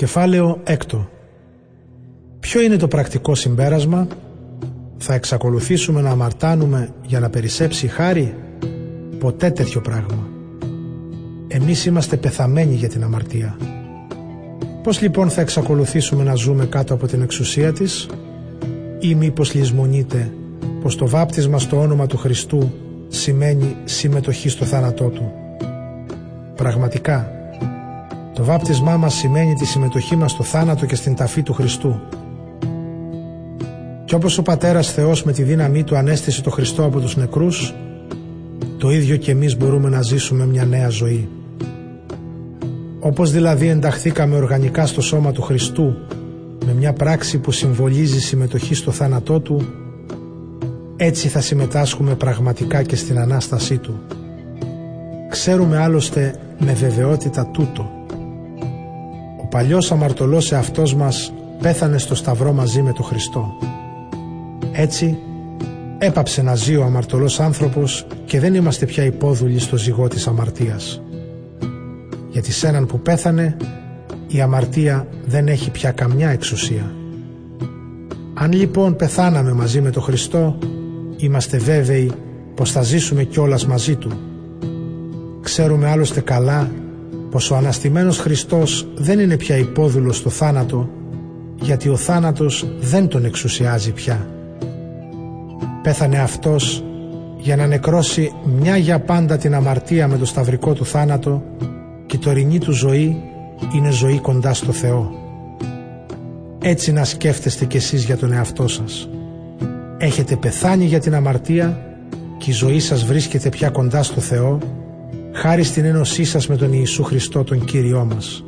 Κεφάλαιο έκτο. Ποιο είναι το πρακτικό συμπέρασμα; Θα εξακολουθήσουμε να αμαρτάνουμε για να περισσέψει χάρη; Ποτέ τέτοιο πράγμα. Εμείς είμαστε πεθαμένοι για την αμαρτία. Πώς λοιπόν θα εξακολουθήσουμε να ζούμε κάτω από την εξουσία της; Ή μήπως λησμονείτε πως το βάπτισμα στο όνομα του Χριστού σημαίνει συμμετοχή στο θάνατό Του; Πραγματικά το βάπτισμά μας σημαίνει τη συμμετοχή μας στο θάνατο και στην ταφή του Χριστού. Και όπως ο Πατέρας Θεός με τη δύναμή Του ανέστησε το Χριστό από τους νεκρούς, το ίδιο και εμείς μπορούμε να ζήσουμε μια νέα ζωή. Όπως δηλαδή ενταχθήκαμε οργανικά στο σώμα του Χριστού με μια πράξη που συμβολίζει συμμετοχή στο θάνατό Του, έτσι θα συμμετάσχουμε πραγματικά και στην Ανάστασή Του. Ξέρουμε άλλωστε με βεβαιότητα τούτο παλιός αμαρτωλός εαυτός μας πέθανε στο σταυρό μαζί με τον Χριστό. Έτσι έπαψε να ζει ο αμαρτωλός άνθρωπος και δεν είμαστε πια υπόδουλοι στο ζυγό της αμαρτίας. Γιατί σε έναν που πέθανε η αμαρτία δεν έχει πια καμιά εξουσία. Αν λοιπόν πεθάναμε μαζί με τον Χριστό είμαστε βέβαιοι πως θα ζήσουμε κιόλας μαζί Του. Ξέρουμε άλλωστε καλά πως ο Αναστημένος Χριστός δεν είναι πια υπόδουλος στο θάνατο γιατί ο θάνατος δεν τον εξουσιάζει πια. Πέθανε αυτός για να νεκρώσει μια για πάντα την αμαρτία με το σταυρικό του θάνατο και η τωρινή του ζωή είναι ζωή κοντά στο Θεό. Έτσι να σκέφτεστε κι εσείς για τον εαυτό σας. Έχετε πεθάνει για την αμαρτία και η ζωή σας βρίσκεται πια κοντά στο Θεό χάρη στην ένωσή σας με τον Ιησού Χριστό τον Κύριό μας.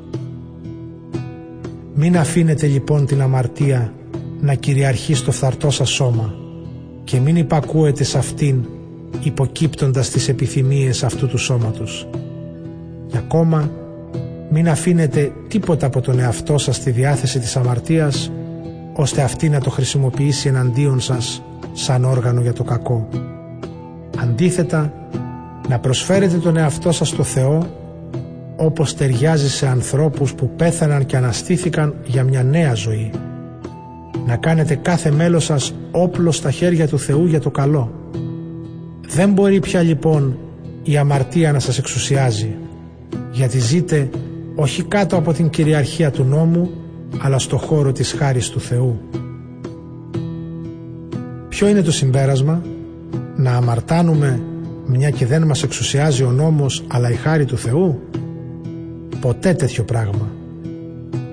Μην αφήνετε λοιπόν την αμαρτία να κυριαρχεί στο φθαρτό σας σώμα και μην υπακούετε σε αυτήν υποκύπτοντας τις επιθυμίες αυτού του σώματος. Και ακόμα μην αφήνετε τίποτα από τον εαυτό σας στη διάθεση της αμαρτίας ώστε αυτή να το χρησιμοποιήσει εναντίον σας σαν όργανο για το κακό. Αντίθετα, να προσφέρετε τον εαυτό σας στο Θεό όπως ταιριάζει σε ανθρώπους που πέθαναν και αναστήθηκαν για μια νέα ζωή. Να κάνετε κάθε μέλος σας όπλο στα χέρια του Θεού για το καλό. Δεν μπορεί πια λοιπόν η αμαρτία να σας εξουσιάζει γιατί ζείτε όχι κάτω από την κυριαρχία του νόμου αλλά στο χώρο της χάρης του Θεού. Ποιο είναι το συμπέρασμα; Να αμαρτάνουμε μια και δεν μας εξουσιάζει ο νόμος αλλά η χάρη του Θεού ποτέ τέτοιο πράγμα.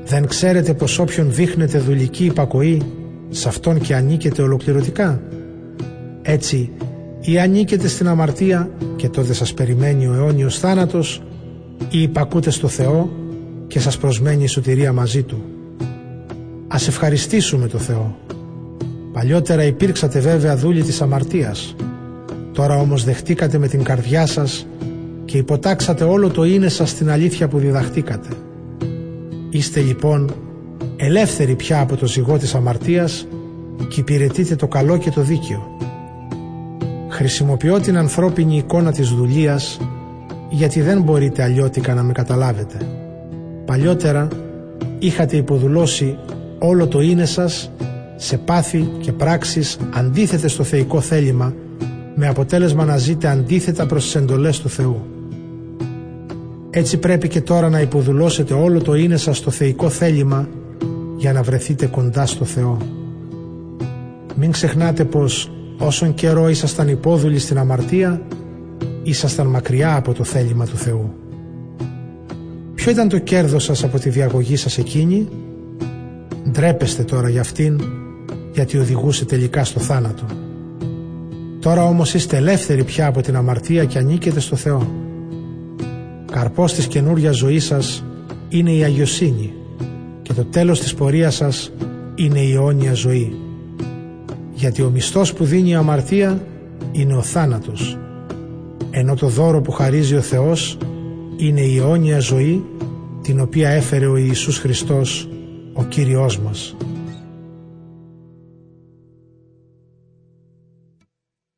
Δεν ξέρετε πως όποιον δείχνετε δουλική υπακοή σε αυτόν και ανήκετε ολοκληρωτικά. Έτσι ή ανήκετε στην αμαρτία και τότε σας περιμένει ο αιώνιος θάνατος ή υπακούτε στο Θεό και σας προσμένει η σωτηρία μαζί Του. Ας ευχαριστήσουμε το Θεό. Παλιότερα υπήρξατε βέβαια δούλοι της αμαρτίας Τώρα όμως δεχτήκατε με την καρδιά σας και υποτάξατε όλο το είναι σας στην αλήθεια που διδαχτήκατε. Είστε λοιπόν ελεύθεροι πια από το ζυγό της αμαρτίας και υπηρετείτε το καλό και το δίκαιο. Χρησιμοποιώ την ανθρώπινη εικόνα της δουλείας γιατί δεν μπορείτε αλλιώτικα να με καταλάβετε. Παλιότερα είχατε υποδουλώσει όλο το είναι σας σε πάθη και πράξεις αντίθετες στο θεϊκό θέλημα με αποτέλεσμα να ζείτε αντίθετα προς τις εντολές του Θεού. Έτσι πρέπει και τώρα να υποδουλώσετε όλο το είναι σας στο θεϊκό θέλημα για να βρεθείτε κοντά στο Θεό. Μην ξεχνάτε πως όσον καιρό ήσασταν υπόδουλοι στην αμαρτία, ήσασταν μακριά από το θέλημα του Θεού. Ποιο ήταν το κέρδος σας από τη διαγωγή σας εκείνη; Ντρέπεστε τώρα για αυτήν, γιατί οδηγούσε τελικά στο θάνατο. Τώρα όμως είστε ελεύθεροι πια από την αμαρτία και ανήκετε στο Θεό. Καρπός της καινούρια ζωής σας είναι η αγιοσύνη και το τέλος της πορείας σας είναι η αιώνια ζωή. Γιατί ο μισθός που δίνει η αμαρτία είναι ο θάνατος, ενώ το δώρο που χαρίζει ο Θεός είναι η αιώνια ζωή την οποία έφερε ο Ιησούς Χριστός ο Κύριος μας.